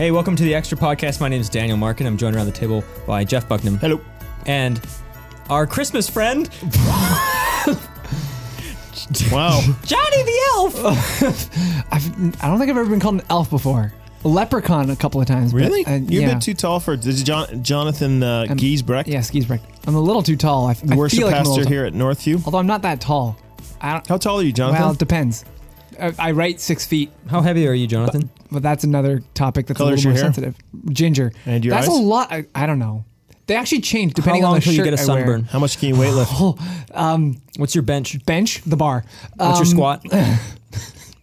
Hey, welcome to the Extra Podcast. My name is Daniel Markin. I'm joined around the table by Jeff Bucknam. Hello. And our Christmas friend, Wow. Johnny the Elf. I've, I don't think I've ever been called an elf before. Leprechaun a couple of times. but, Really? uh, You're yeah. a bit too tall for. This is John, Jonathan uh, Giesbrecht, Yeah, Skiesbrecht. I'm a little too tall. I, worship feel like I'm a pastor here at Northview. Although I'm not that tall. I don't, How tall are you, Jonathan? well, it depends. I, I write six feet, How heavy are you, Jonathan? but that's another topic that's Color's a little your more hair? sensitive. Ginger. And your that's eyes? a lot. I, I don't know. They actually change depending on How long on the until you get a I wear. sunburn? How much can you weight lift? um, What's your bench? bench the bar. What's your Um, squat?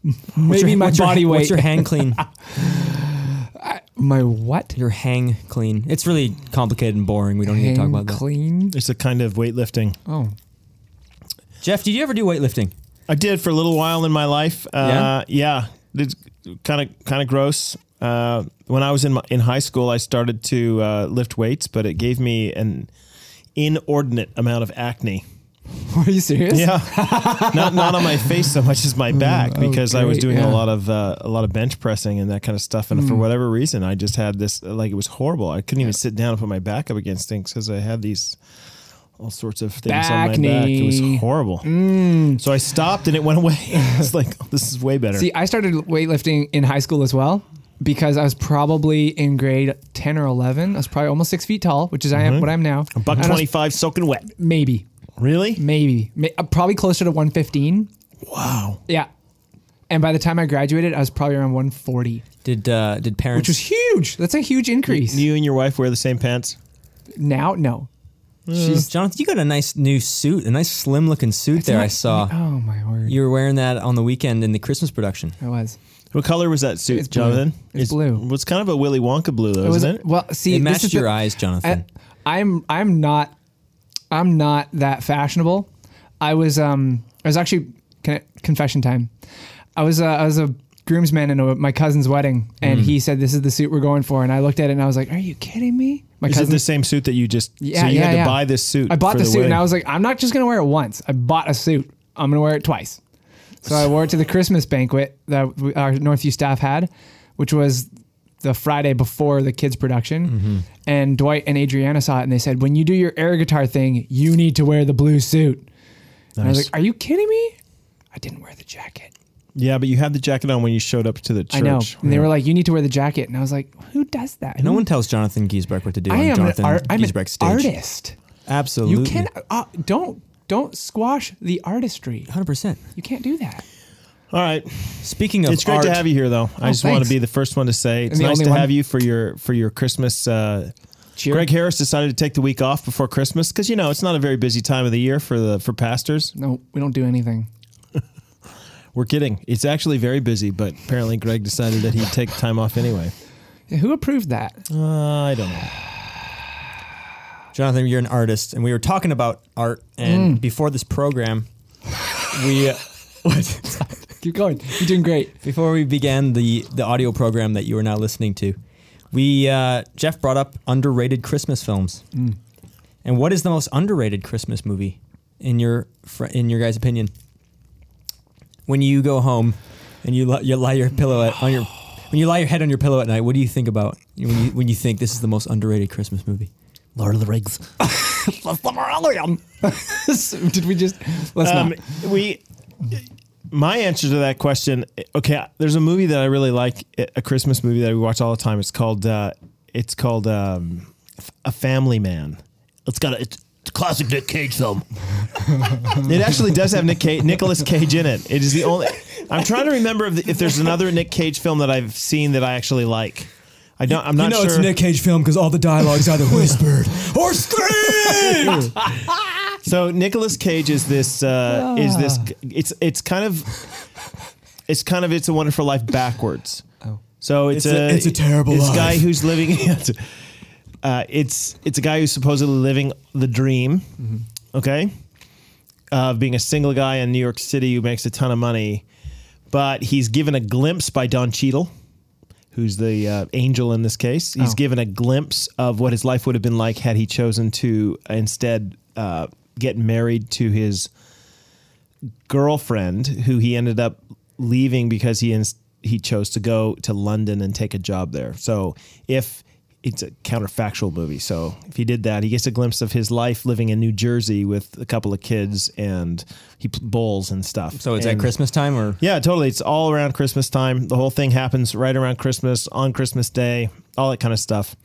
What's Maybe your, my what's your- body weight. What's your hang clean? my what? Your hang clean. It's really complicated and boring. We don't need to talk Hang about that. clean. it's a kind of weightlifting. Oh, Jeff, did you ever do weightlifting? I did for a little while in my life. Uh, yeah, it's kind of kind of gross. Uh, when I was in my, in high school, I started to uh, lift weights, but it gave me an inordinate amount of acne. are you serious? Yeah, not not on my face so much as my back oh, because I was doing yeah. a lot of uh, a lot of bench pressing and that kind of stuff. And for whatever reason, I just had this like it was horrible. I couldn't even sit down and put my back up against things because I had these all sorts of things on my back. It was Acne. horrible. So I stopped and it went away. it's like oh, this is way better. See, I started weightlifting in high school as well because I was probably in grade 10 or 11. I was probably almost six feet tall, which is I am what I am now. a buck And I was- twenty five soaking wet. Maybe, Really? maybe, May- uh, probably closer to 115. Wow. Yeah. And by the time I graduated, I was probably around 140, Did uh, did parents? which was huge. That's a huge increase. You and your wife wear the same pants. now, no. She's Jonathan, you got a nice new suit, a nice slim looking suit there. I not- saw. Oh my word! You were wearing that on the weekend in the Christmas production. I was. What color was that suit, It's blue. Jonathan? It's blue. It was kind of a Willy Wonka blue, though, It was isn't it? well. See, It this matched is your the- eyes, Jonathan. I, I'm I'm not I'm not that fashionable. I was um I was actually con- confession time. I was uh, I was a groomsman in a, my cousin's wedding, and he said this is the suit we're going for, and I looked at it and I was like, Are you kidding me? My Is it the same suit that you just? Yeah, so you yeah, had to yeah. buy this suit. I bought for the, suit, and I was like, I'm not just gonna wear it once. I bought a suit. I'm gonna wear it twice. So I wore it to the Christmas banquet that we- our Northview staff had, which was the Friday before the kids' production. Mm-hmm. And Dwight and Adriana saw it, and they said, "When you do your air guitar thing, you need to wear the blue suit." And I was like, "Are you kidding me?" I didn't wear the jacket. Yeah, but you had the jacket on when you showed up to the church. I know. And they were like, "You need to wear the jacket," and I was like, "Who does that?" no Who- one tells Jonathan Giesbrecht what to do I on am an, Jonathan art, I'm an Giesbrecht's stage. artist. Absolutely. You can uh, don't don't squash the artistry. 100%. You can't do that. All right, Speaking of it's great art, to have you here, though. I Oh, just want thanks. to be the first one to say it's the nice only to one? have you for your for your Christmas. Uh, Cheer. Greg Harris decided to take the week off before Christmas because you know it's not a very busy time of the year for the for pastors. No, we don't do anything. We're kidding. It's actually very busy, but apparently Greg decided that he'd take time off anyway. Who approved that? Uh, I don't know. Jonathan, you're an artist, and we were talking about art. And Mm. before this program, we what? Keep going. You're doing great. before we began the the audio program that you are now listening to, we uh, Jeff brought up underrated Christmas films. Mm. And what is the most underrated Christmas movie in your fr- in your guys' opinion? When you go home and you li- you lie your pillow at, on your when you lie your head on your pillow at night, what do you think about when you when you think this is the most underrated Christmas movie? Lord of the Rings. Did we just? Let's Um, not. we. My answer to that question. Okay, there's a movie that I really like, a Christmas movie that we watch all the time. It's called. Uh, it's called um, A Family Man. It's got a. It's a classic Nick Cage film. it actually does have Nick Cage, Nicolas Cage in it. It is the only. I'm trying to remember if, if there's another Nick Cage film that I've seen that I actually like. I don't. I'm not sure. It's a Nick Cage film because all the dialogue's either whispered or screamed. So Nicolas Cage is this uh, is this it's it's kind of it's kind of it's a wonderful life backwards. Oh. So it's, It's a- a, it's a terrible This life. guy who's living uh, it's it's a guy who's supposedly living the dream. Okay, of being a single guy in New York City who makes a ton of money, but he's given a glimpse by Don Cheadle. Who's the uh, angel in this case? He's Oh. given a glimpse of what his life would have been like had he chosen to instead uh, get married to his girlfriend, who he ended up leaving because he ins- he chose to go to London and take a job there. So if it's a counterfactual movie, so if he did that, he gets a glimpse of his life living in New Jersey with a couple of kids and he bowls and stuff. So it's And- at Christmas time, or yeah, totally. It's all around Christmas time. The whole thing happens right around Christmas, on Christmas Day, all that kind of stuff.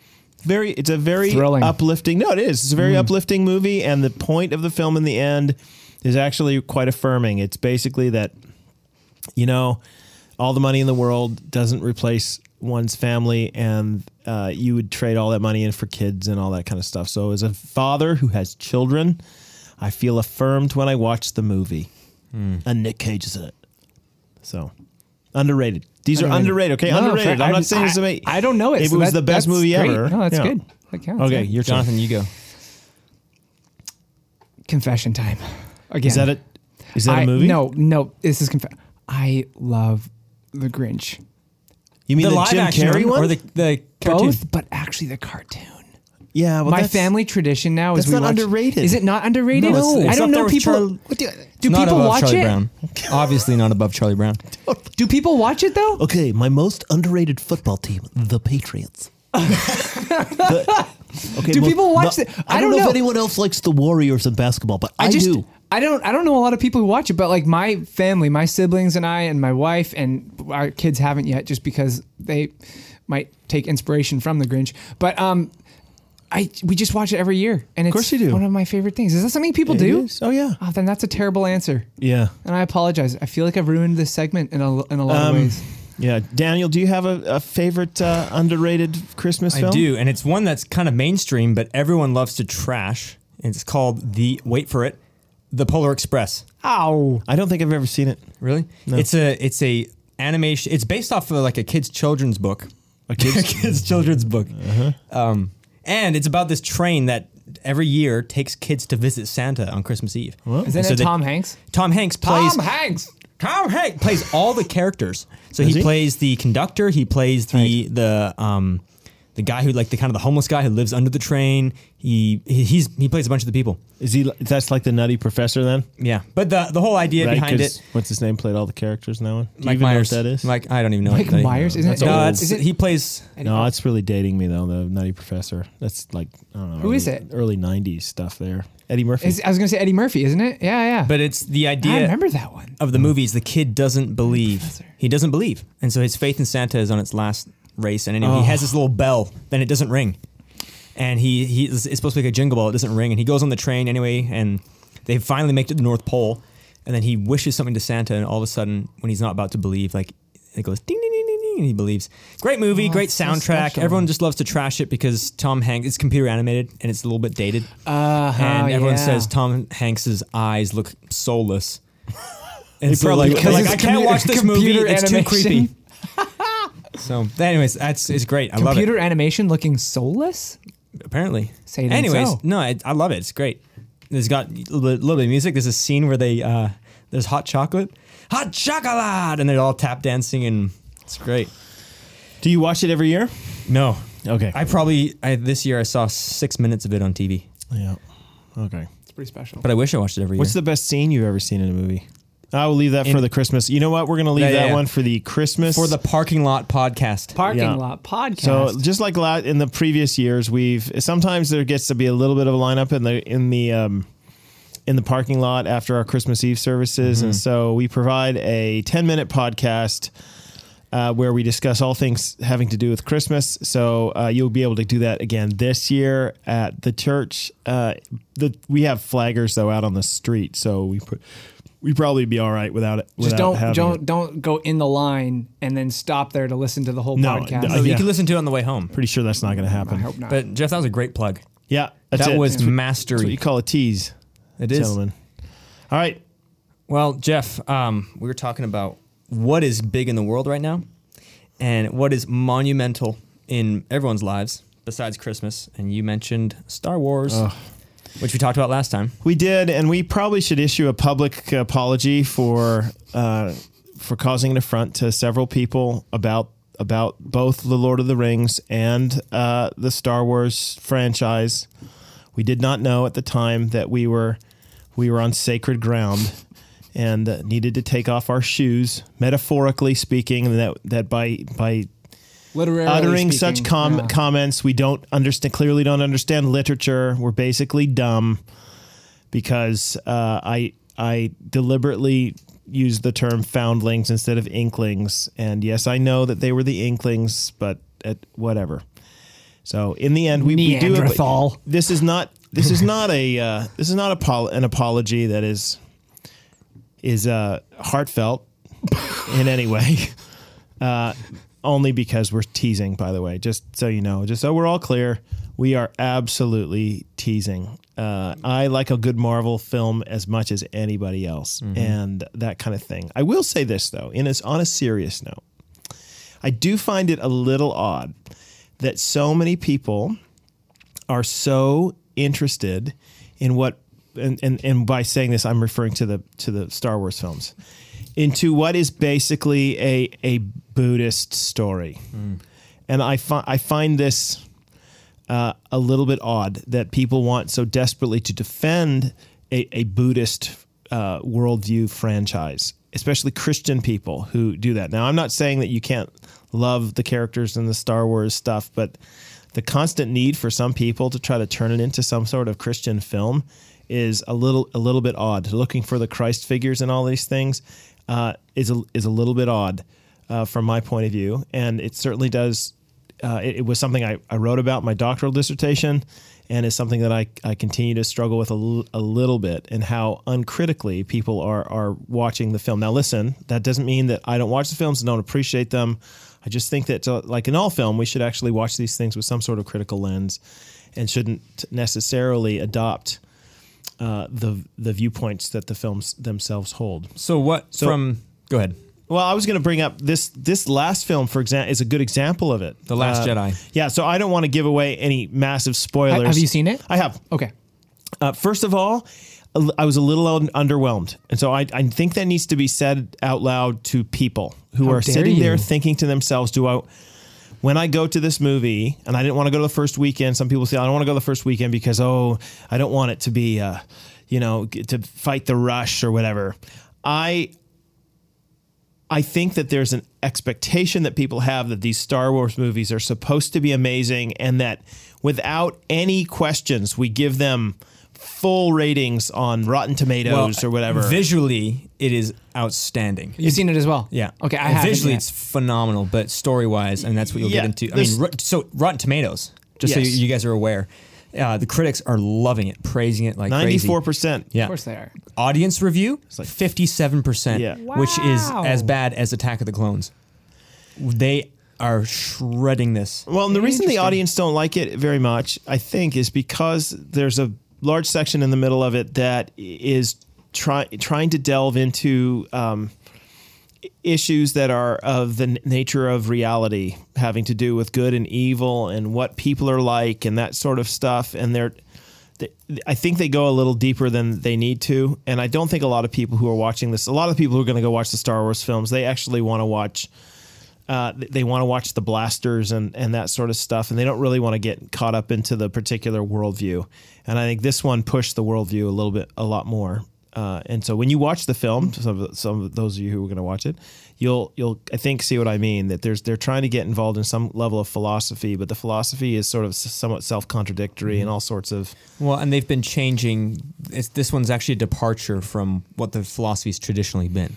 Very, it's a very Thrilling. uplifting. No, it is. It's a very hmm. uplifting movie, and the point of the film in the end is actually quite affirming. It's basically that, you know, all the money in the world doesn't replace one's family, and uh, you would trade all that money in for kids and all that kind of stuff. So, as a father who has children, I feel affirmed when I watch the movie, and Nick Cage is in it. So underrated. These are underrated. Okay, No, underrated. I'm I- not saying it's I- amazing. I don't know it. It so was that- the best movie great. ever. No, that's Yeah. good. That counts. Okay, yeah. your turn. Jonathan, you go. confession time. Again, Is that it? Is that I- a movie? No, no. This is conf- I love the Grinch. You mean the, Jim action Carrey one? or the the cartoon? Both, but actually the cartoon. yeah, well, My that's- family tradition now is that's we not watch- underrated. Is it not underrated? No, it's- it's I don't there know with people. Charlie- what do It's do not people above watch Charlie it? Brown. Obviously not above Charlie Brown. Do people watch it though? Okay, my most underrated football team, the Patriots. The- okay, Do people watch it? I, don't don't know, know. if anyone else likes the Warriors in basketball, but I, I just do. I don't I don't know a lot of people who watch it, but like my family, my siblings and I and my wife and our kids haven't yet just because they might take inspiration from the Grinch. But um I we just watch it every year and it's course you do. one of my favorite things. Is that something people It do? is. Oh yeah, Oh, then that's a terrible answer. yeah, And I apologize. I feel like I've ruined this segment in a, in a lot Um, of ways. yeah. Daniel, do you have a, a favorite uh, underrated Christmas I film? do, and it's one that's kind of mainstream, but everyone loves to trash. It's called the wait for it, the Polar Express. Ow. I don't think I've ever seen it. Really? No. It's a it's a animation. It's based off of like a kid's children's book. A kid's- kid's children's book. Um, and it's about this train that every year takes kids to visit Santa on Christmas Eve. Is And that so they- Tom Hanks? Tom Hanks plays Tom Hanks. Tom Hanks plays all the characters. So he, he? plays the conductor. He plays the the um the guy who like the kind of the homeless guy who lives under the train. He he- he's he plays a bunch of the people. Is he? That's like the Nutty Professor then, Yeah, but the the whole idea right? behind 'Cause it. What's his name? Played all the characters in that one. Do you Mike even Myers. know what that is? Mike, I don't even know. Mike what that- Myers? Isn't That's it? No, old. it's, Is it- he plays. No, it's really dating me though. The Nutty Professor. That's like I don't know. Who early, is it? Early '90s stuff there. Eddie Murphy. Is, I was going to say Eddie Murphy, isn't it? Yeah, yeah. But it's the idea. I remember that one. of the movies. The kid doesn't believe. Professor. He doesn't believe, and so his faith in Santa is on its last race. And anyway, he has this little bell, then it doesn't ring, and he he it's supposed to be like a jingle bell. It doesn't ring, and he goes on the train anyway, and they finally make it to the North Pole, and then he wishes something to Santa, and all of a sudden, when he's not about to believe, like it goes ding ding ding ding ding, and he believes. Great movie, great it's so soundtrack. Everyone just loves to trash it because Tom Hanks. It's computer animated and it's a little bit dated. Uh, and everyone yeah. says Tom Hanks's eyes look soulless. And so probably- like, because like I can't watch this movie. computer It's too creepy. So, anyways, that's it's great. I love Computer animation looking soulless? Apparently. Say it ain't Anyways, so. no, I, I love it. It's great. There's got a little, bit- of music. There's a scene where they uh, there's hot chocolate, hot chocolate, and they're all tap dancing, and it's great. Do you watch it every year? No, Okay. I probably I, this year I saw six minutes of it on TV, yeah. Okay. It's pretty special. but I wish I watched it every year. What's year. the best scene you've ever seen in a movie? I will leave that for the Christmas. You know what? We're going to leave Yeah, yeah, that yeah. one for the Christmas. for the parking lot podcast? Parking Yeah. lot podcast. so just like la- in the previous years, we've sometimes there gets to be a little bit of a lineup in the in the um, in the parking lot after our Christmas Eve services, and so we provide a ten minute podcast. Uh, where we discuss all things having to do with Christmas. So uh, you'll be able to do that again this year at the church. Uh, the we have flaggers though out on the street, so we pr- we probably be all right without it. just without don't don't it. don't go in the line and then stop there to listen to the whole No, podcast. no, yeah. you can listen to it on the way home. Pretty sure that's not going to happen. I hope not. But Jeff, that was a great plug. Yeah, that's that it. was That's what- mastery. That's what you call a tease, it is. gentlemen. All right. Well, Jeff, um, we were talking about what is big in the world right now and what is monumental in everyone's lives besides Christmas. And you mentioned Star Wars, which we talked about last time. We did, and we probably should issue a public apology for uh, for causing an affront to several people about about both the Lord of the Rings and uh, the Star Wars franchise. We did not know at the time that we were we were on sacred ground, and needed to take off our shoes, metaphorically speaking, that that by by Literally uttering speaking, such com- yeah. comments, we don't understand clearly don't understand literature. We're basically dumb because uh, I I deliberately used the term foundlings instead of inklings, and yes, I know that they were the inklings, but at whatever. So in the end, we, we do it. Neanderthal. This is not this is not a uh, this is not a pol- an apology that is is uh, heartfelt in any way. Uh, only because we're teasing, by the way. Just so you know, just so we're all clear, we are absolutely teasing. Uh, I like a good Marvel film as much as anybody else, and that kind of thing. I will say this though, in a, on a serious note, I do find it a little odd that so many people are so interested in what and, and, and by saying this I'm referring to the to the Star Wars films into what is basically a a Buddhist story. And I find I find this uh, a little bit odd that people want so desperately to defend a, a Buddhist uh, worldview franchise, especially Christian people who do that. Now, I'm not saying that you can't love the characters in the Star Wars stuff, but the constant need for some people to try to turn it into some sort of Christian film is a little a little bit odd. Looking for the Christ figures and all these things uh, is a, is a little bit odd uh, from my point of view, and it certainly does uh, it, it was something I, I wrote about my doctoral dissertation and is something that I, I continue to struggle with a, l- a little bit and how uncritically people are, are watching the film. Now, listen, that doesn't mean that I don't watch the films and don't appreciate them. I just think that, uh, like in all film, we should actually watch these things with some sort of critical lens and shouldn't necessarily adopt uh, the the viewpoints that the films themselves hold. So what So- from? Go ahead. Well, I was going to bring up this this last film for example is a good example of it. The Last Uh, Jedi. Yeah, so I don't want to give away any massive spoilers. Have you seen it? I have. Okay. Uh, first of all, I was a little un- underwhelmed, and so I, I think that needs to be said out loud to people who How are dare sitting there thinking to themselves, "Do I?" When I go to this movie, and I didn't want to go to the first weekend. Some people say I don't want to go the first weekend because oh, I don't want it to be, uh, you know, to fight the rush or whatever. I I think that there's an expectation that people have that these Star Wars movies are supposed to be amazing and that without any questions, we give them full ratings on Rotten Tomatoes or whatever. Visually, it is outstanding. You've seen it as well. Yeah. Okay. I And have Visually, yet. it's phenomenal, but story wise, and that's what you'll Yeah, get into. I this- mean, Rot- so Rotten Tomatoes, just so Yes. you, you guys are aware, uh, the critics are loving it, praising it like crazy. 94%. Yeah. Of course they are. Audience review, like- fifty-seven percent, Yeah. which is Wow. as bad as Attack of the Clones. They are shredding this. Well, and the reason the Interesting. audience don't like it very much, I think, is because there's a large section in the middle of it that is try, trying to delve into um, issues that are of the nature of reality, having to do with good and evil and what people are like and that sort of stuff. And they're, they, I think they go a little deeper than they need to. And I don't think a lot of people who are watching this, a lot of people who are going to go watch the Star Wars films, they actually want to watch uh, they want to watch the blasters and, and that sort of stuff, and they don't really want to get caught up into the particular worldview. And I think this one pushed the worldview a little bit, a lot more. Uh, and so when you watch the film, some of, some of those of you who are going to watch it, you'll you'll I think see what I mean. That there's they're trying to get involved in some level of philosophy, but the philosophy is sort of somewhat self contradictory and all sorts of Well, and they've been changing. It's, this one's actually a departure from what the philosophy's traditionally been,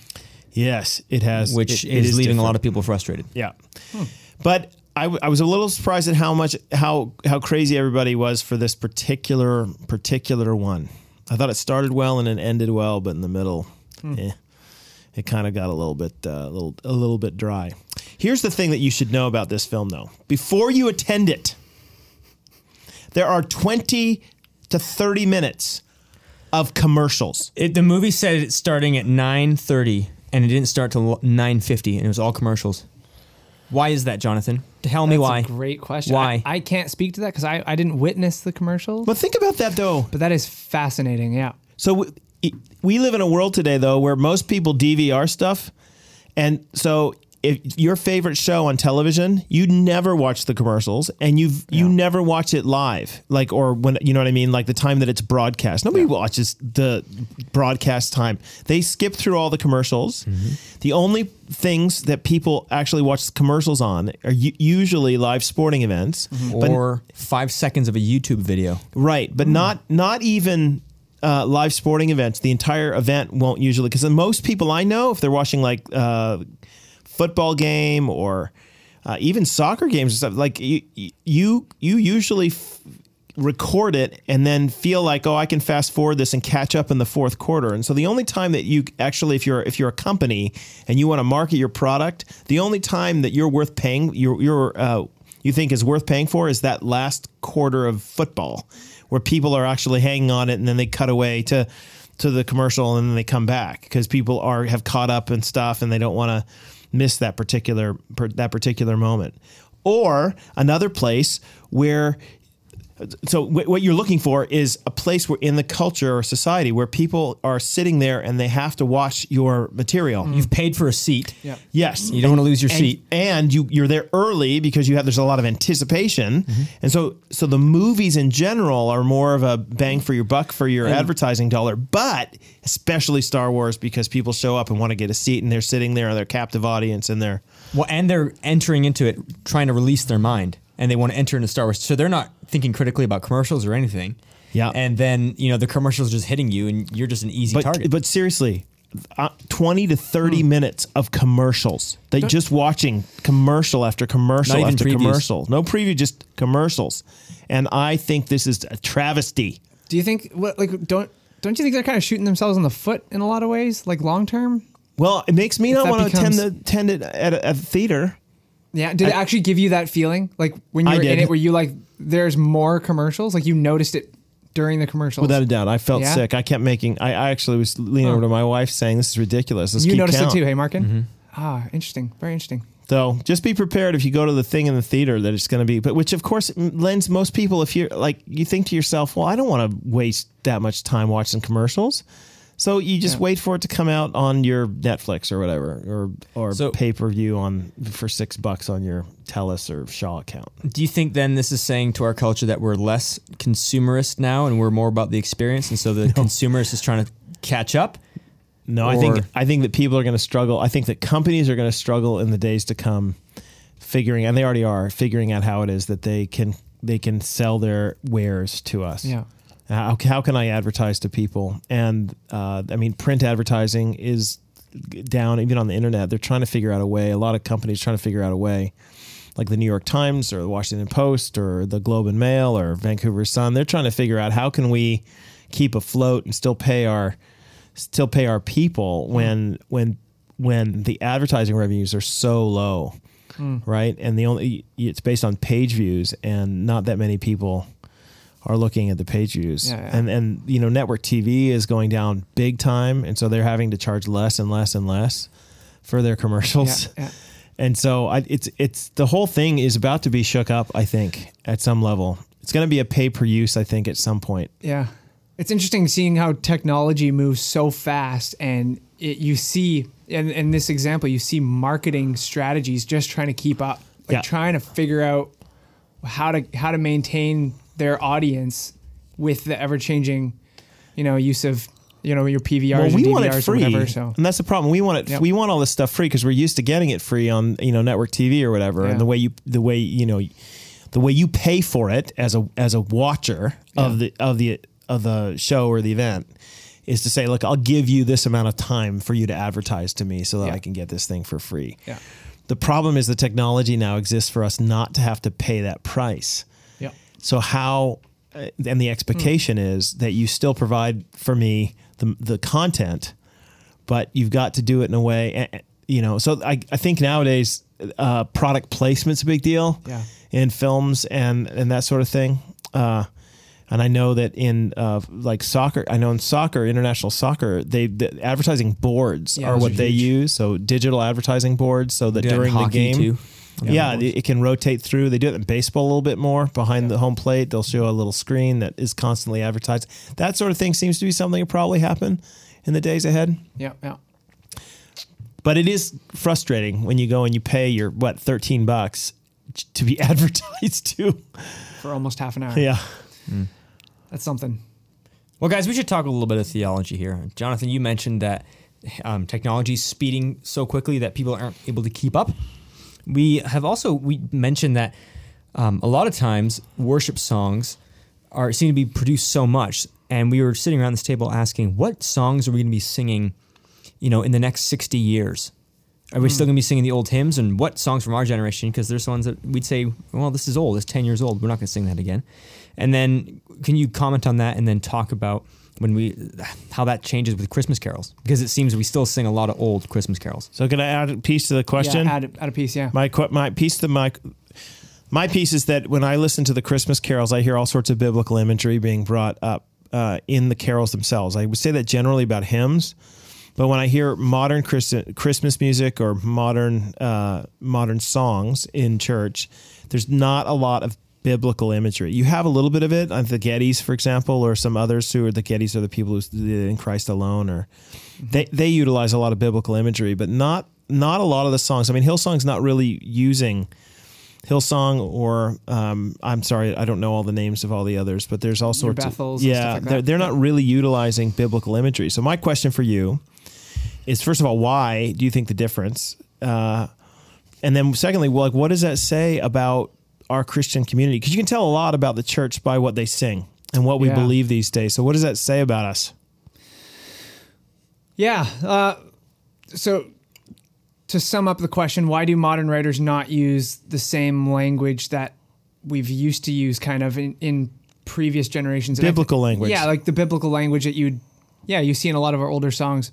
yes, it has, which it- it is, leaving a lot of people frustrated. Yeah. But I, w- I was a little surprised at how much how how crazy everybody was for this particular particular one. I thought it started well and it ended well, but in the middle, eh, it kind of got a little bit uh, a little a little bit dry. Here's the thing that you should know about this film, though. Before you attend it, there are 20 to 30 minutes of commercials. It, the movie said it's starting at nine thirty, and it didn't start till nine fifty, and it was all commercials. Why is that, Jonathan? Tell me That's why. a great question. Why? I, I can't speak to that because I, I didn't witness the commercials. But, But think about that, though. But that is fascinating. Yeah. So we, we live in a world today, though, where most people DVR stuff, and so if your favorite show on television, you never watch the commercials, and you've you never watch it live, like or when you know what I mean, like the time that it's broadcast. Nobody watches the broadcast time. They skip through all the commercials. Mm-hmm. The only things that people actually watch commercials on are usually live sporting events, but or five seconds of a YouTube video. Right, but not not even uh, live sporting events. The entire event won't usually because most people I know, if they're watching like uh, football game or uh, even soccer games and stuff, like you you you usually. F- record it and then feel like oh I can fast forward this and catch up in the fourth quarter and so the only time that you actually if you're if you're a company and you want to market your product the only time that you're worth paying you're, you're uh, you think is worth paying for is that last quarter of football where people are actually hanging on it and then they cut away to to the commercial and then they come back because people are have caught up and stuff and they don't want to miss that particular that particular moment. Or another place where so what you're looking for is a place where in the culture or society where people are sitting there and they have to watch your material You've paid for a seat. Yeah. yes You don't want to lose your and, seat. and you you're there early because you have there's a lot of anticipation Mm-hmm. and so so the movies in general are more of a bang for your buck for your advertising dollar but especially Star Wars because people show up and want to get a seat and they're sitting there and they're captive audience and they're Well, and they're entering into it trying to release their mind, and they want to enter into Star Wars, so they're not thinking critically about commercials or anything. Yeah. And then you know the commercials just hitting you, and you're just an easy but target. but seriously uh, 20 to 30 Hmm. minutes of commercials that just watching commercial after commercial after previews. commercial no preview just commercials and i think this is a travesty Do you think what like don't don't you think they're kind of shooting themselves in the foot in a lot of ways, like long term? well it makes me not want to attend, the, attend it at a, at a theater Yeah. Did it actually give you that feeling, like when you I were in it, were you like there's more commercials, like you noticed it during the commercials? without a doubt i felt Yeah? sick i kept making i, I actually was leaning over to my wife saying this is ridiculous Let's you noticed count. it too, hey, Markin? Mm-hmm. Ah, interesting. Very interesting. So just be prepared if you go to the thing in the theater that it's going to be, but which of course lends most people if you're like you think to yourself, well, I don't want to waste that much time watching commercials, so you just Yeah. wait for it to come out on your Netflix or whatever, or or So- pay per view on for six bucks on your Telus or Shaw account. Do you think then this is saying to our culture that we're less consumerist now, and we're more about the experience, and so the consumerist is trying to catch up? No, I think I think that people are going to struggle. I think that companies are going to struggle in the days to come, figuring and they already are figuring out how it is that they can they can sell their wares to us. Yeah. How, how can I advertise to people? And uh, I mean, print advertising is down even on the internet. They're trying to figure out a way. A lot of companies trying to figure out a way, like the New York Times or the Washington Post or the Globe and Mail or Vancouver Sun. They're trying to figure out how can we keep afloat and still pay our still pay our people when when when the advertising revenues are so low, right? And the only it's based on page views, and not that many people are looking at the page views. Yeah, yeah. And and you know, network TV is going down big time, and so they're having to charge less and less and less for their commercials. Yeah. And so I, it's it's the whole thing is about to be shook up. I think at some level, it's going to be a pay per use. I think at some point. Yeah. It's interesting seeing how technology moves so fast and it, you see in, in this example you see marketing strategies just trying to keep up like trying to figure out how to how to maintain their audience with the ever changing you know use of you know your PVRs Well, we and want DVRs it free, whatever so and that's the problem. We want it. Yep. We want all this stuff free because we're used to getting it free on you know network TV or whatever. Yeah. And the way you the way you know the way you pay for it as a as a watcher of the of the of the show or the event is to say, look, I'll give you this amount of time for you to advertise to me so that Yeah. I can get this thing for free. Yeah. The problem is the technology now exists for us not to have to pay that price. Yeah So how uh, and the expectation is that you still provide for me the the content, but you've got to do it in a way, you know. So I I think nowadays uh, product placement's a big deal Yeah. in films and and that sort of thing. Uh, and I know that in uh, like soccer, I know in soccer, international soccer, they the advertising boards Yeah, are what are they huge. use. So digital advertising boards, so that in during the game, too. Yeah, it, it can rotate through. They do it in baseball a little bit more behind the home plate. They'll show a little screen that is constantly advertised. That sort of thing seems to be something that probably happen in the days ahead. yeah yeah But it is frustrating when you go and you pay your what thirteen bucks to be advertised to. for almost half an hour. Yeah. That's something. Well, guys, we should talk a little bit of theology here. Jonathan, you mentioned that um, technology is speeding so quickly that people aren't able to keep up. We have also we mentioned that um, a lot of times worship songs are seem to be produced so much, and we were sitting around this table asking, what songs are we going to be singing, you know, in the next sixty years? Are we still going to be singing the old hymns? And what songs from our generation? Because there's ones that we'd say, well, this is old. It's 10 years old. We're not going to sing that again. And then can you comment on that and then talk about when we how that changes with Christmas carols? Because it seems we still sing a lot of old Christmas carols. So can I add a piece to the question? Yeah, add, add a piece. Yeah. My my piece to my my piece is that when I listen to the Christmas carols, I hear all sorts of biblical imagery being brought up uh, in the carols themselves. I would say that generally about hymns, but when I hear modern Christmas music or modern uh, modern songs in church, there's not a lot of biblical imagery. You have a little bit of it on the Gettys, for example, or some others who are the Gettys are the people who in Christ alone, or they they utilize a lot of biblical imagery, but not not a lot of the songs. I mean, Hillsong's not really using Hillsong or um, I'm sorry, I don't know all the names of all the others, but there's all sorts Bethels of yeah, like they're, they're not really utilizing biblical imagery. So my question for you is, first of all, why do you think the difference? Uh, and then secondly, well, like, what does that say about our Christian community? Because you can tell a lot about the church by what they sing and what we Yeah. believe these days. So what does that say about us? Yeah. Uh, so to sum up the question, why do modern writers not use the same language that we've used to use kind of in, in previous generations? And I thi- Biblical language. Yeah, like the biblical language that you'd, yeah, you see in a lot of our older songs.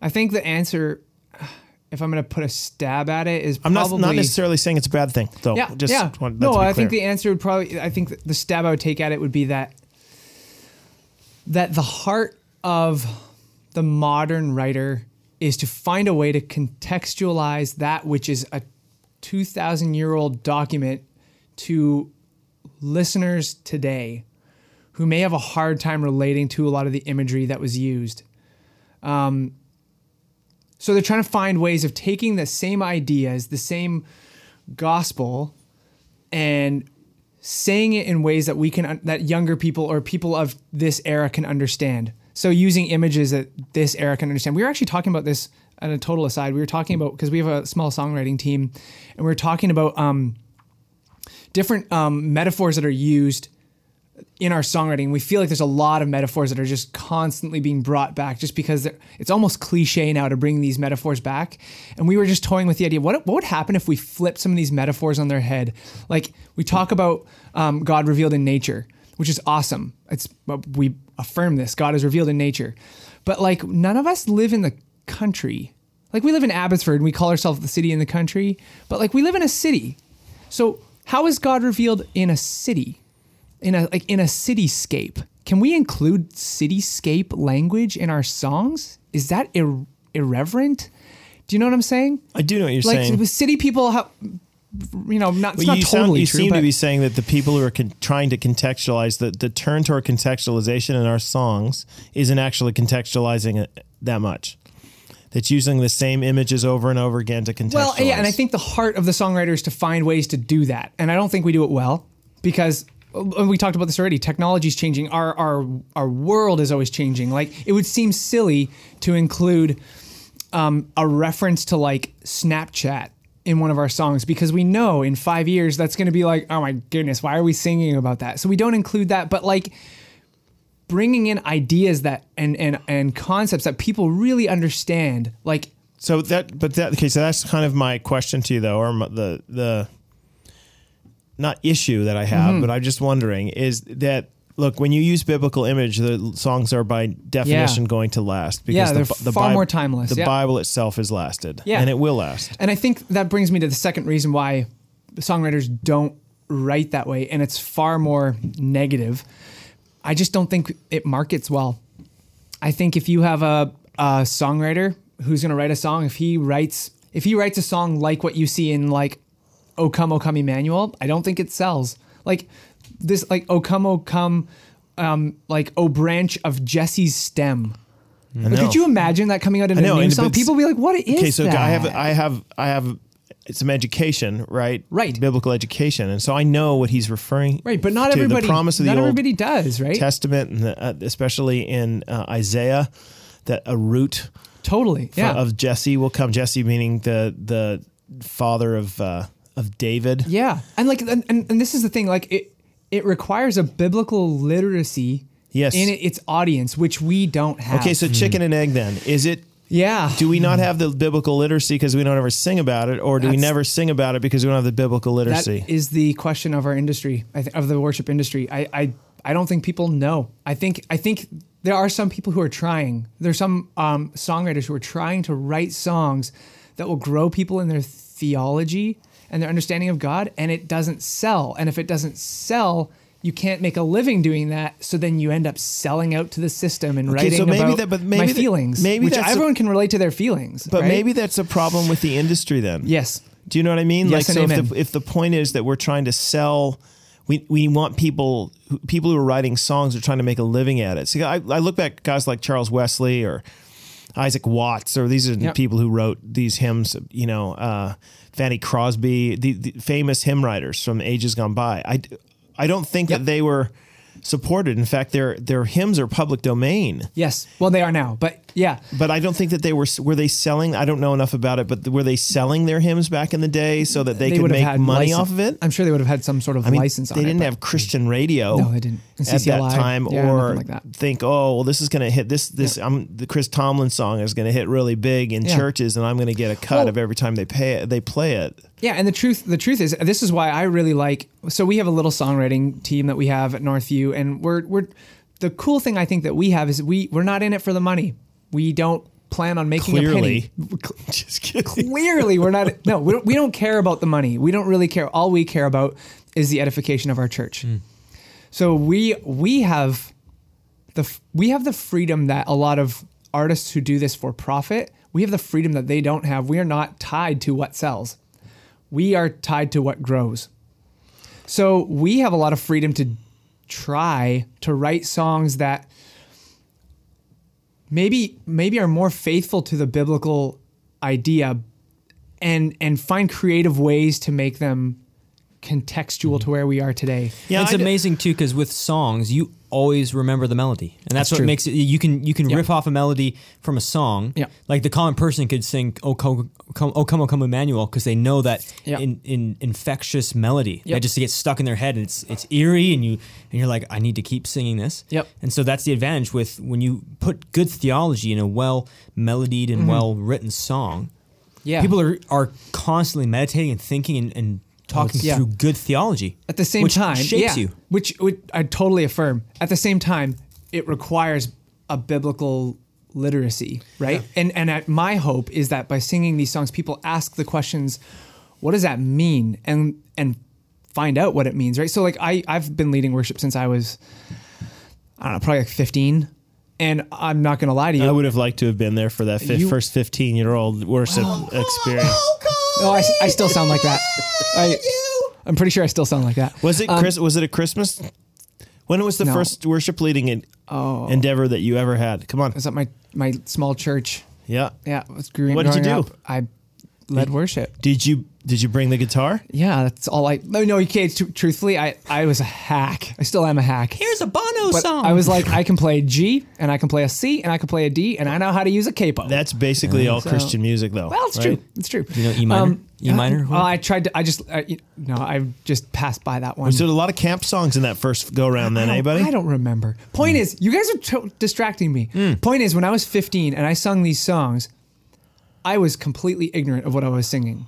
I think the answer, if I'm going to put a stab at it, is I'm not probably not necessarily saying it's a bad thing, though. yeah, Just yeah. no, I think the answer would probably. I think the stab I would take at it would be that that the heart of the modern writer is to find a way to contextualize that which is a 2,000 year old document to listeners today who may have a hard time relating to a lot of the imagery that was used. Um, so they're trying to find ways of taking the same ideas, the same gospel, and saying it in ways that we can that younger people or people of this era can understand. So using images that this era can understand. We were actually talking about this at a total aside. We were talking about because we have a small songwriting team, and we were talking about um, different um, metaphors that are used in our songwriting. We feel like there's a lot of metaphors that are just constantly being brought back just because it's almost cliche now to bring these metaphors back. And we were just toying with the idea what, what would happen if we flipped some of these metaphors on their head? Like we talk about um, God revealed in nature, which is awesome. It's we affirm this God is revealed in nature, but like none of us live in the country. Like we live in Abbotsford and we call ourselves the city in the country, but like we live in a city. So how is God revealed in a city? In a like in a cityscape. Can we include cityscape language in our songs? Is that ir- irreverent? Do you know what I'm saying? I do know what you're like saying. with city people, have, you know, not, it's Well, not you totally sound, you true. seem to be saying that the people who are con- trying to contextualize the, the turn toward contextualization in our songs isn't actually contextualizing it that much. That's using the same images over and over again to contextualize. well, yeah, and I think the heart of the songwriter is to find ways to do that, and I don't think we do it well because. And We talked about this already. Technology's changing. Our our our world is always changing. Like it would seem silly to include um, a reference to like Snapchat in one of our songs because we know in five years that's going to be like, oh my goodness, why are we singing about that? So we don't include that, but like bringing in ideas that and and and concepts that people really understand, like So that, but that, okay, so that's kind of my question to you, though, or the the not issue that I have, Mm-hmm. but I'm just wondering is that look when you use biblical image, the songs are by definition going to last because Yeah, the, they're the far Bib- more timeless, The yeah. Bible itself has lasted, Yeah. and it will last. And I think that brings me to the second reason why songwriters don't write that way, and it's far more negative. I just don't think it markets well. I think if you have a, a songwriter who's going to write a song, if he writes if he writes a song like what you see in like "O Come, O Come Emmanuel," I don't think it sells. Like this, like "O Come, O Come," um, like "O Branch of Jesse's Stem." Know. Could you imagine that coming out in I know, a new and song? it's- People be like, "What is okay, so that?" I have I have I have some education, right? Right. Biblical education, and so I know what he's referring. right, but not to, everybody. The promise of the not Old everybody does, right? Testament, and the, uh, especially in uh, Isaiah, that a root totally. fro- Yeah. of Jesse will come. Jesse meaning the the father of uh, of David. Yeah, and like, and, and, and this is the thing. Like, it it requires a biblical literacy. Yes. In its audience, which we don't have. Okay, so chicken and egg. Then is it? yeah. Do we not have the biblical literacy because we don't ever sing about it, or do we never sing about it because we don't have the biblical literacy? is the question of our industry, of the worship industry. I, I, I don't think people know. I think, I think there are some people who are trying. There's some um, songwriters who are trying to write songs that will grow people in their theology and their understanding of God, and it doesn't sell. And if it doesn't sell, you can't make a living doing that. So then you end up selling out to the system and Okay, writing so maybe about that- but maybe my that- feelings. maybe which that's a- everyone can relate to their feelings. but right? maybe that's a problem with the industry then. yes, Do you know what I mean? Yes like, so if the, if the point is that we're trying to sell, we, we want people people who are writing songs are trying to make a living at it. See, I, I look back at guys like Charles Wesley or Isaac Watts, or these are the people who wrote these hymns. You know, uh, Fanny Crosby, the, the famous hymn writers from ages gone by. I, I don't think Yep. that they were supported. In fact, their their hymns are public domain. yes. Well, they are now, but yeah. But I don't think that they were were they selling. I don't know enough about it, but were they selling their hymns back in the day so that they, could have make money license- off of it? I'm sure they would have had some sort of I mean, license they didn't it. have Christian radio. No, they didn't. At that time, Yeah, or like that. think, oh, well, this is going to hit this. This, I'm the Chris Tomlin song is going to hit really big in Yeah. churches, and I'm going to get a cut Well- of every time they pay it, they play it. Yeah, and the truth the truth is this is why I really like so we have a little songwriting team that we have at Northview and we're we're the cool thing I think that we have is we we're not in it for the money. We don't plan on making Clearly, a penny. just kidding. Clearly, we're not. No, we don't, we don't care about the money. We don't really care. All we care about is the edification of our church. Hmm. So we we have the we have the freedom that a lot of artists who do this for profit. We have the freedom that they don't have. We are not tied to what sells. We are tied to what grows. So we have a lot of freedom to try to write songs that maybe maybe are more faithful to the biblical idea and and find creative ways to make them contextual mm-hmm. to where we are today. Yeah, it's I d- amazing too because with songs you always remember the melody, and that's, That's what true. makes it. You can you can Yeah. riff off a melody from a song. Yeah. like the common person could sing "Oh Come, Oh Come, oh, Come Emmanuel" because they know that Yeah. in, in infectious melody Yep. that just gets stuck in their head and it's it's eerie and you and you're like I need to keep singing this. Yep. And so that's the advantage with when you put good theology in a well melodied and well written song. Mm-hmm. Yeah. People are are constantly meditating and thinking and, and talking yeah. through good theology At the same which time, shapes yeah, you. Which, which I totally affirm. At the same time, it requires a biblical literacy, right? And and at my hope is that by singing these songs, people ask the questions, what does that mean? And and find out what it means, right? So like I I've been leading worship since I was I don't know, probably like 15. And I'm not gonna lie to you. I would have liked to have been there for that fi- You- first 15 year old worship experience. No, I, I still sound like that. I, I'm pretty sure I still sound like that. Was it Chris? was it a Christmas? When was the Um, No. first worship leading en- Oh. endeavor that you ever had? Come on. I was at my my small church. Yeah. Yeah, it was growing, What did you growing do? up. I led worship. Did you did you bring the guitar? Yeah, that's all I. No, no, you can't. Tr- truthfully, I I was a hack. I still am a hack. Here's a Bono But song. I was like, I can play a G, and I can play a C, and I can play a D, and I know how to use a capo. That's basically all So- Christian music, though. well, it's right? true. It's true. you know E minor? E minor? uh, well, I tried to. I just. I, you- no, I just passed by that one. Was there a lot of camp songs in that first go round? Then, anybody? I don't remember. Point is, you guys are to- distracting me. Hmm. Point is, when I was 15 and I sung these songs, I was completely ignorant of what I was singing.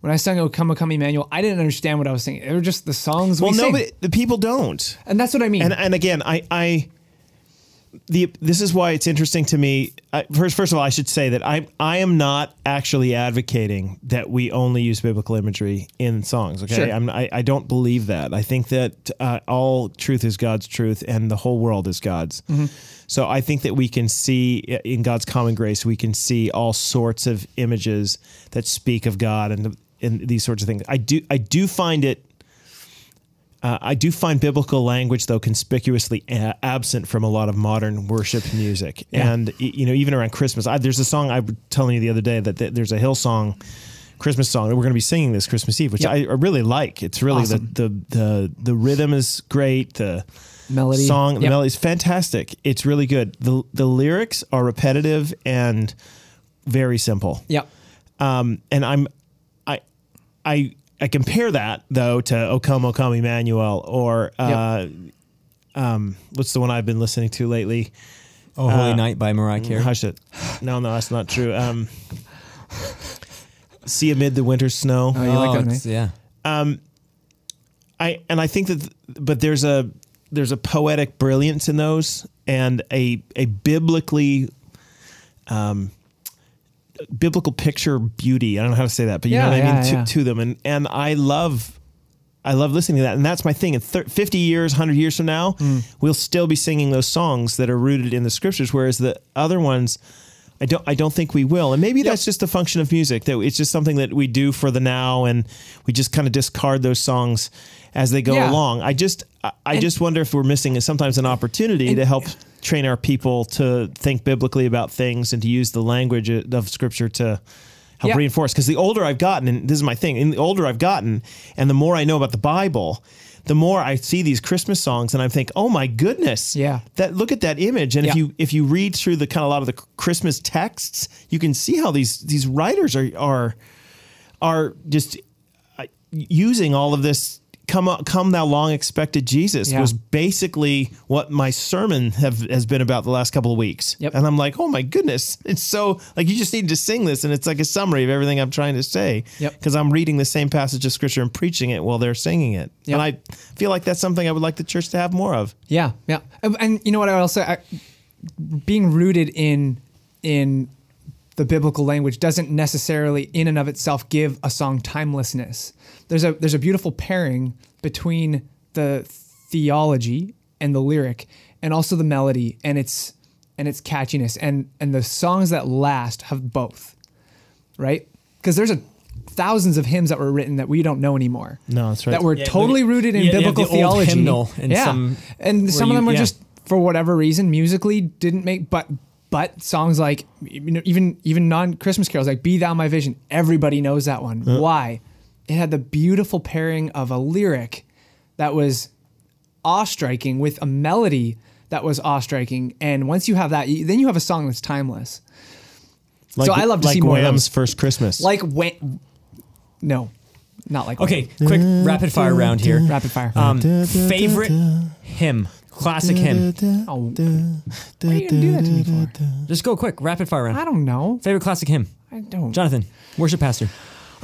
When I sung "O Come, O Come, Emmanuel," I didn't understand what I was singing. They were just the songs Well, we sing, nobody. The people don't. and that's what I mean. And and again, I I the this is why it's interesting to me. I, first, first of all, I should say that I I am not actually advocating that we only use biblical imagery in songs. Okay, Sure. I'm, I I don't believe that. I think that uh, all truth is God's truth, and the whole world is God's. So I think that we can see in God's common grace, we can see all sorts of images that speak of God and and these sorts of things. I do I do find it Uh, I do find biblical language, though, conspicuously a- absent from a lot of modern worship music. Yeah. And, you know, even around Christmas, I, there's a song I was telling you the other day that th- there's a Hillsong Christmas song that we're going to be singing this Christmas Eve, which I really like. It's really Awesome. the, the, the, the rhythm is great. The Melody. song, the Yep. melody is fantastic. It's really good. The, the lyrics are repetitive and very simple Yep. um, and I'm I I I compare that though to O Come O Come Emmanuel or uh, um, what's the one I've been listening to lately? Oh, Holy Uh, Night by Mariah Carey. Hush it. No, no, that's not true. Um, See amid the winter snow. Oh, you like that, it's- Nate? yeah. I and I think that, but there's a there's a poetic brilliance in those and a a biblically um biblical picture beauty. I don't know how to say that, but you Yeah, know what I mean to, yeah. to them and and I love I love listening to that, and that's my thing. In thir- 50 years, 100 years from now, Mm. we'll still be singing those songs that are rooted in the scriptures, whereas the other ones, I don't, I don't think we will. And maybe that's just a function of music that it's just something that we do for the now, and we just kind of discard those songs as they go Yeah. along. I just, I, I just wonder if we're missing sometimes an opportunity to help train our people to think biblically about things and to use the language of scripture to help Yeah. reinforce. Because the older I've gotten, and this is my thing, and the older I've gotten, and the more I know about the Bible, the more I see these Christmas songs, and I think, oh my goodness, Yeah. that look at that image. And if you if you read through the kind of a lot of the Christmas texts, you can see how these these writers are are are just uh, using all of this. Come, come, thou long expected Jesus Yeah. was basically what my sermon have has been about the last couple of weeks. Yep. And I'm like, oh my goodness, it's so like you just need to sing this, and it's like a summary of everything I'm trying to say. Yep. Because I'm reading the same passage of scripture and preaching it while they're singing it, Yep. and I feel like that's something I would like the church to have more of. Yeah, yeah, and, you know what I say, I, being rooted in in the biblical language doesn't necessarily, in and of itself, give a song timelessness. There's a there's a beautiful pairing between the theology and the lyric, and also the melody and its and its catchiness, and and the songs that last have both, right? Because there's a thousands of hymns that were written that we don't know anymore. No, that's right. That were Yeah, totally look- rooted in yeah, you have biblical the old theology. hymnal and yeah, some- and some of you- them were yeah. just for whatever reason musically didn't make but but songs like you know, even even non Christmas carols like "Be Thou My Vision," everybody knows that one. Why? It had the beautiful pairing of a lyric that was awe striking with a melody that was awe striking, and once you have that, you, then you have a song that's timeless. Like, so I love to like see more of Wham's those. first Christmas. Like when, no, not like Okay, quick rapid fire round here. rapid fire. Um, favorite hymn, classic hymn. oh, what are you gonna do that to me for? Just go quick, rapid fire round. I don't know. Favorite classic hymn, I don't. Jonathan, worship pastor.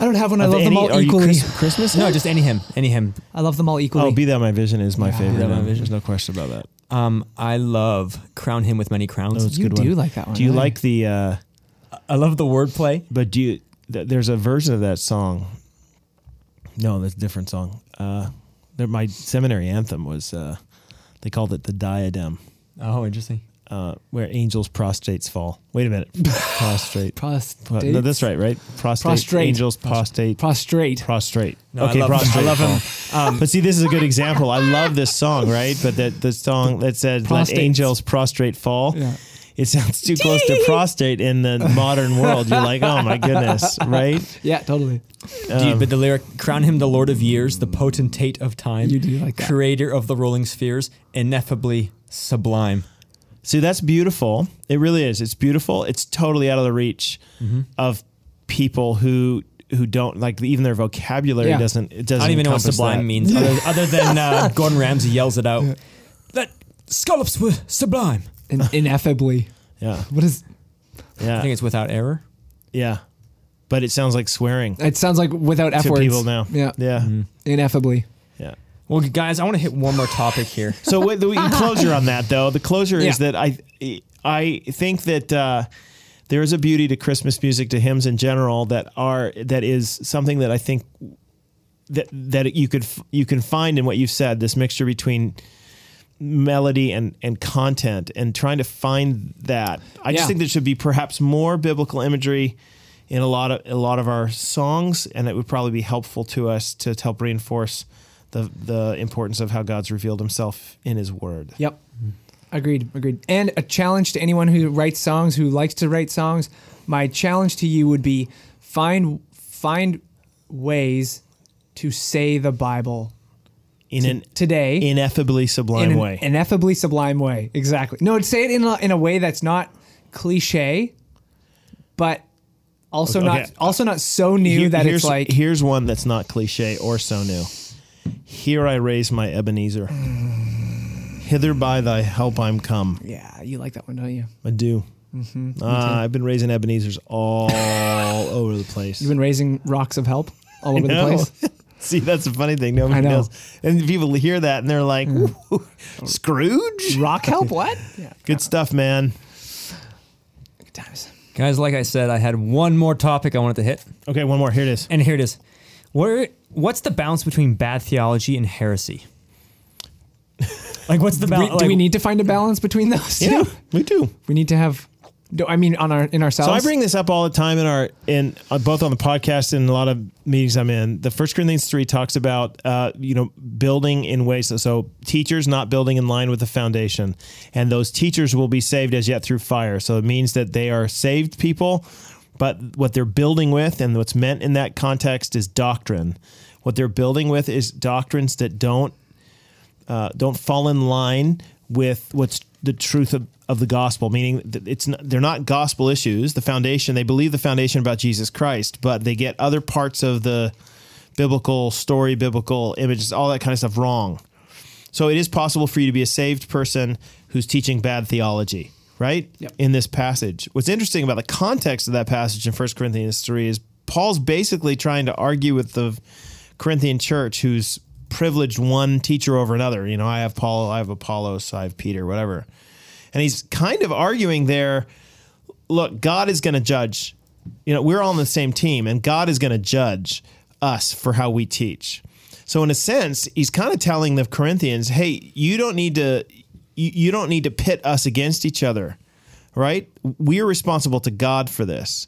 I don't have one. I Of love them all are you equally. Chris- Christmas? No, just any hymn, any hymn. I love them all equally. Oh, Be Thou My Vision is my favorite. Be Thou My. Vision. There's no question about that. Um, I love crown him with many crowns. No, it's a you good do one. like that one. Do you right? like the, uh, I love the wordplay. but do you, th- there's a version of that song. No, that's a different song. Uh, there, my seminary anthem was, uh, they called it the diadem, Oh, interesting. uh, where angels prostrates fall. Wait a minute. Prostrate. prostrate? No, that's right, right? Prostrate. Prostrate. Angels prostrate. Prostrate. prostrate. No, I okay, love- prostrate. I love him. fall. but see, this is a good example. I love this song, right? But that the song that said "Let angels prostrate fall." Yeah. It sounds too close to prostate in the modern world. You're like, oh my goodness, right? Yeah, totally. Dude, but the lyric, crown him the Lord of years, the potentate of time, You do like that. creator of the rolling spheres, ineffably sublime. See, that's beautiful. It really is. It's beautiful. It's totally out of the reach Mm-hmm. of people who who don't like even their vocabulary Yeah. doesn't. It doesn't. I don't even know what sublime that. means, other, other than uh, Gordon Ramsay yells it out. That scallops were sublime. In, ineffably. Yeah, What is? yeah, I think it's without error. yeah. But it sounds like swearing It sounds like without F to words. people now. Yeah. yeah, Ineffably. yeah. Well, guys, I want to hit one more topic here. So with the closure on that though, the closure is Yeah. that I I think that uh, there is a beauty to Christmas music, to hymns in general, that are that is something that I think that that you could f- you can find in what you've said. This mixture between melody and and content, and trying to find that. I just think there should be perhaps more biblical imagery in a lot of a lot of our songs, and it would probably be helpful to us to, to help reinforce the the importance of how God's revealed Himself in His Word. Yep. Agreed. Agreed. And a challenge to anyone who writes songs, who likes to write songs. My challenge to you would be find find ways to say the Bible In an today ineffably sublime in an way. ineffably sublime way. Exactly. No, say it in a, in a way that's not cliche, but also Okay. not also not so new Here- that it's like here's one that's not cliche or so new. Here I raise my Ebenezer. Hither by thy help I'm come. yeah, you like that one, don't you? I do. Mm-hmm. Uh, I've been raising Ebenezer's all over the place. You've been raising rocks of help all over the place. See, that's the funny thing. Nobody know. knows. And people hear that and they're like, hmm. "Ooh, Scrooge? Rock help? What? Yeah, Good stuff, man. good times. Guys, like I said, I had one more topic I wanted to hit, Okay, one more. Here it is. and here it is. Where what's the balance between bad theology and heresy? like, what's the Do we, balance? do we need to find a balance between those two? Yeah, we do. We need to have. I mean, on our in ourselves. So I bring this up all the time in our in uh, both on the podcast and a lot of meetings I'm in. The First Corinthians three talks about uh, you know building in ways. So, so teachers not building in line with the foundation, and those teachers will be saved as yet through fire. So it means that they are saved people, but what they're building with and what's meant in that context is doctrine. What they're building with is doctrines that don't uh, don't fall in line with what's the truth of, of the gospel. Meaning, that it's not, they're not gospel issues. The foundation they believe the foundation about Jesus Christ, but they get other parts of the biblical story, biblical images, all that kind of stuff wrong. So it is possible for you to be a saved person who's teaching bad theology, right? Yep. In this passage. What's interesting about the context of that passage in 1 Corinthians 3 is Paul's basically trying to argue with the Corinthian church who's privileged one teacher over another. You know, I have Paul, I have Apollos, I have Peter, whatever. And he's kind of arguing there look, God is going to judge. You know, we're all on the same team, and God is going to judge us for how we teach. So, in a sense, he's kind of telling the Corinthians, "Hey, you don't need to, you, you don't need to pit us against each other, right? We are responsible to God for this."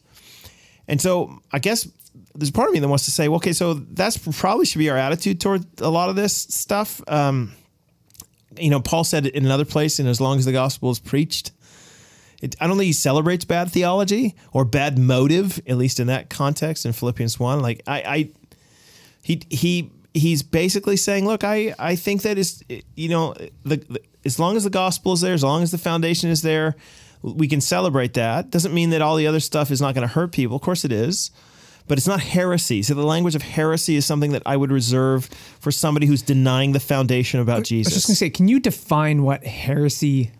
And so, I guess there's part of me that wants to say, okay, so that's probably should be our attitude toward a lot of this stuff. Um, you know, Paul said in another place, and as long as the gospel is preached, it, I don't think he celebrates bad theology or bad motive, at least in that context in Philippians one. Like I, I he he he's basically saying, look, I I think that is you know the, the as long as the gospel is there, as long as the foundation is there, we can celebrate that. Doesn't mean that all the other stuff is not going to hurt people. Of course it is. But it's not heresy. So the language of heresy is something that I would reserve for somebody who's denying the foundation about I was Jesus. just gonna say, can you define what heresy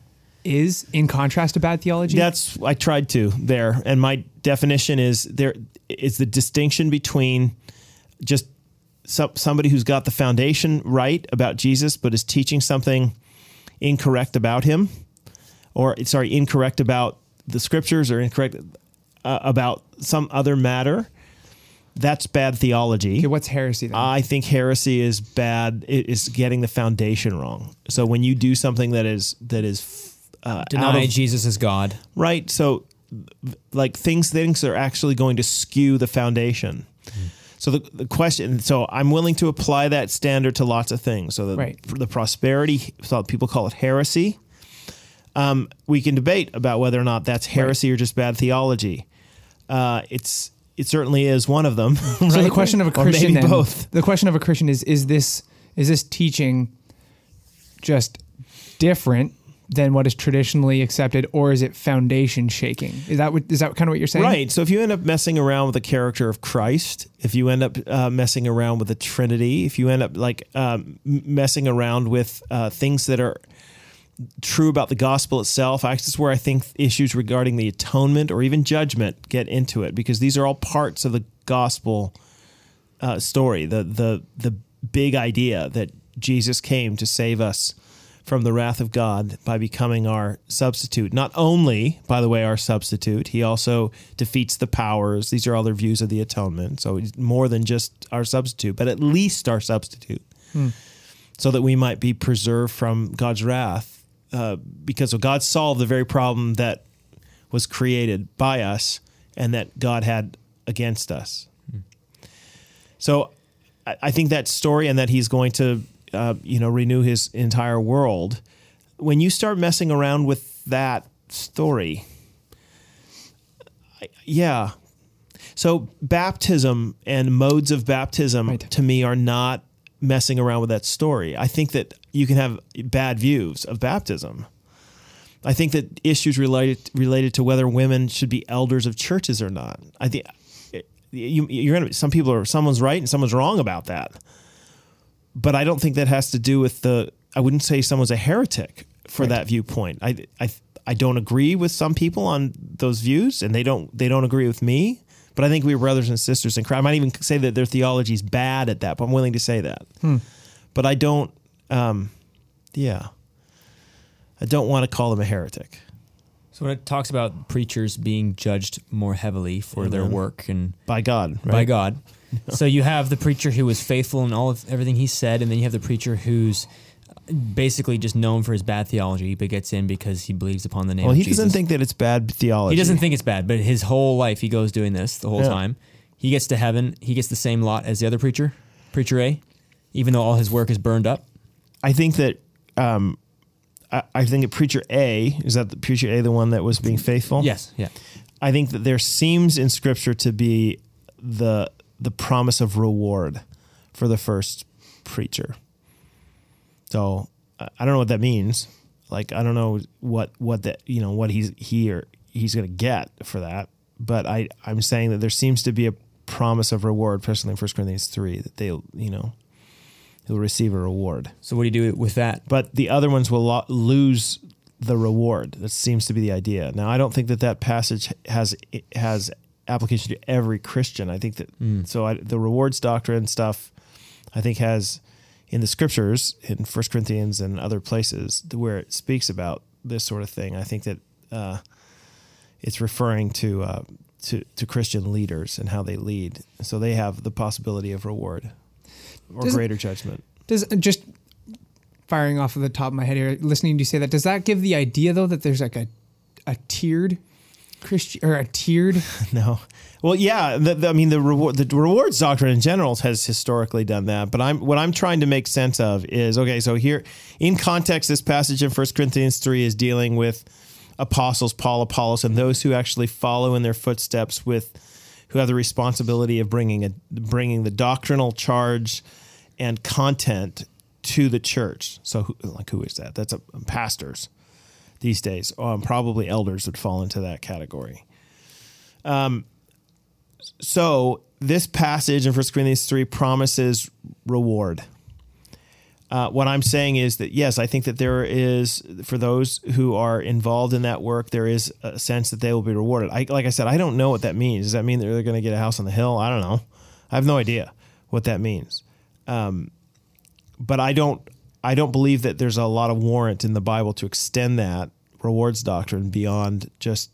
is in contrast to bad theology? That's I tried to there, and my definition is there is the distinction between just some, somebody who's got the foundation right about Jesus, but is teaching something incorrect about him, or sorry, incorrect about the scriptures, or incorrect uh, about some other matter. That's bad theology. okay, what's heresy then? I think heresy is bad. It is getting the foundation wrong. So when you do something that is that is uh, out Deny of Jesus as God. right so like things things are actually going to skew the foundation so the, the question so i'm willing to apply that standard to lots of things so the, Right. the prosperity so people call it heresy um, we can debate about whether or not that's heresy or just bad theology uh, it's it certainly is one of them so the question of a Christian then, both the question of a Christian is is this is this teaching just different than what is traditionally accepted, or is it foundation shaking? Is that what is that kind of what you're saying? Right. So if you end up messing around with the character of Christ, if you end up uh, messing around with the Trinity, if you end up like um, messing around with uh, things that are true about the gospel itself, I, this is where I think issues regarding the atonement or even judgment get into it because these are all parts of the gospel uh, story. The the the big idea that Jesus came to save us from the wrath of God by becoming our substitute. Not only, by the way, our substitute, he also defeats the powers. These are all their views of the atonement. So he's more than just our substitute, but at least our substitute, so that we might be preserved from God's wrath. Uh, because God solved the very problem that was created by us and that God had against us. So I, I think that story and that he's going to, uh, you know, renew his entire world. When you start messing around with that story, I, yeah. So baptism and modes of baptism Right. to me are not messing around with that story. I think that you can have bad views of baptism. I think that issues related related to whether women should be elders of churches or not. I think you, you're gonna. Some people are. Someone's right and someone's wrong about that. But I don't think that has to do with the. I wouldn't say someone's a heretic for that viewpoint. I, I I don't agree with some people on those views, and they don't they don't agree with me. But I think we're brothers and sisters in Christ. I might even say that their theology is bad at that. But I'm willing to say that. Hmm. But I don't. Um, yeah. I don't want to call him a heretic. So when it talks about preachers being judged more heavily for their work and By God, right? by God. so you have the preacher who was faithful in all of everything he said, and then you have the preacher who's basically just known for his bad theology, but gets in because he believes upon the name. Well, he doesn't think that it's bad theology. he doesn't think it's bad, but his whole life he goes doing this the whole Yeah. time. He gets to heaven, he gets the same lot as the other preacher, preacher A, even though all his work is burned up. I think that um, I, I think that preacher A is that the preacher A the one that was being faithful. Yes, yeah. I think that there seems in Scripture to be the the promise of reward for the first preacher. So I don't know what that means. Like I don't know what what that you know what he's he or he's going to get for that. But I I'm saying that there seems to be a promise of reward, especially in 1 Corinthians three, that they'll you know he'll receive a reward. So what do you do with that? But the other ones will lo- lose the reward. That seems to be the idea. Now, I don't think that that passage has has application to every Christian. I think that so I, the rewards doctrine stuff, I think has in the scriptures in First Corinthians and other places where it speaks about this sort of thing. I think that uh, it's referring to uh, to to Christian leaders and how they lead. So they have the possibility of reward or Does it- greater judgment. Does just firing off of the top of my head here, listening to you say that, does that give the idea though that there's like a a tiered Christian or a tiered? No. Well, yeah. The, the- I mean, the reward, the rewards doctrine in general has historically done that. But I'm what I'm trying to make sense of is okay. So here, in context, this passage in 1 Corinthians three is dealing with apostles, Paul, Apollos, and those who actually follow in their footsteps with who have the responsibility of bringing a bringing the doctrinal charge and content to the church. So, who, like, who is that? That's a, pastors these days. Um, probably elders would fall into that category. Um, So this passage in 1 Corinthians 3 promises reward. Uh, what I'm saying is that, yes, I think that there is, for those who are involved in that work, there is a sense that they will be rewarded. I, like I said, I don't know what that means. Does that mean that they're going to get a house on the hill? I don't know. I have no idea what that means. Um, but I don't, I don't believe that there's a lot of warrant in the Bible to extend that rewards doctrine beyond just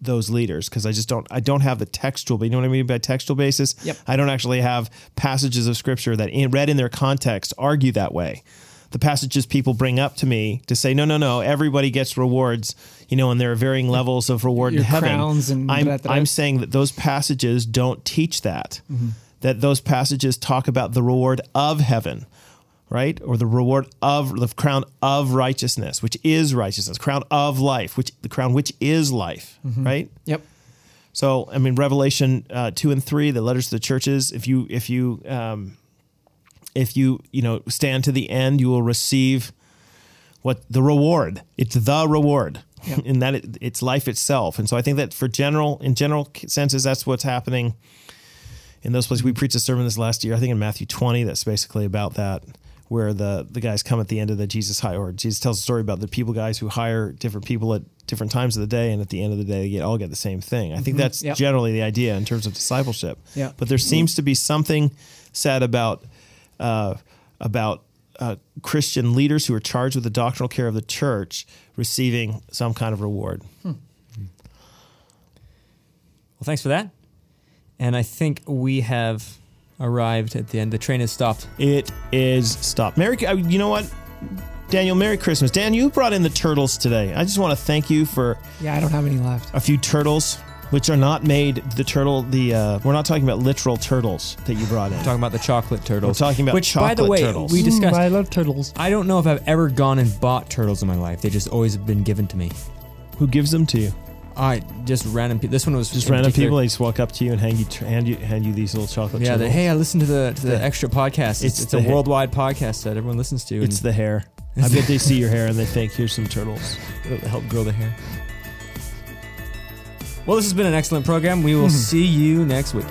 those leaders because I just don't I don't have the textual but you know what I mean by textual basis Yep. I don't actually have passages of scripture that in, read in their context argue that way the passages people bring up to me to say no no no everybody gets rewards you know and there are varying levels of reward Your in heaven crowns and I'm. I'm saying that those passages don't teach that Mm-hmm. That those passages talk about the reward of heaven right? Or the reward of the crown of righteousness, which is righteousness, crown of life, which the crown which is life, Mm-hmm. right? Yep. So, I mean, Revelation uh, two and three, the letters to the churches. If you if you um, if you you know stand to the end, you will receive what the reward. It's the reward, Yeah. in that it, it's life itself. And so, I think that for general in general senses, that's what's happening in those places. We preached a sermon this last year, I think in Matthew 20, that's basically about that, where the the guys come at the end of the Jesus hire, or Jesus tells a story about the people guys who hire different people at different times of the day, and at the end of the day, they get, all get the same thing. I think that's Yep. generally the idea in terms of discipleship. Yeah. But there seems to be something said about uh, about uh, Christian leaders who are charged with the doctrinal care of the church receiving some kind of reward. Well, thanks for that. And I think we have arrived at the end. The train has stopped. It is stopped. Merry, uh, you know what, Daniel? Merry Christmas, Dan. You brought in the turtles today. I just want to thank you for Yeah, I don't have any left. a few turtles which are not made the turtle. The uh, we're not talking about literal turtles that you brought in. talking about the chocolate turtles. We're talking about which, by the way, turtles. we discussed. I love turtles. I don't know if I've ever gone and bought turtles in my life. They just always have been given to me. Who gives them to you? I just random people. This one was Just random people. They just walk up to you and hand you hand you hand you these little chocolate. Yeah, the, hey, I listened to the to the the- extra podcast. It's, it's it's a ha- worldwide podcast that everyone listens to. It's the hair. I bet they see your hair and they think, "Here's some turtles." it'll help grow the hair. Well, this has been an excellent program. We will mm-hmm. see you next week.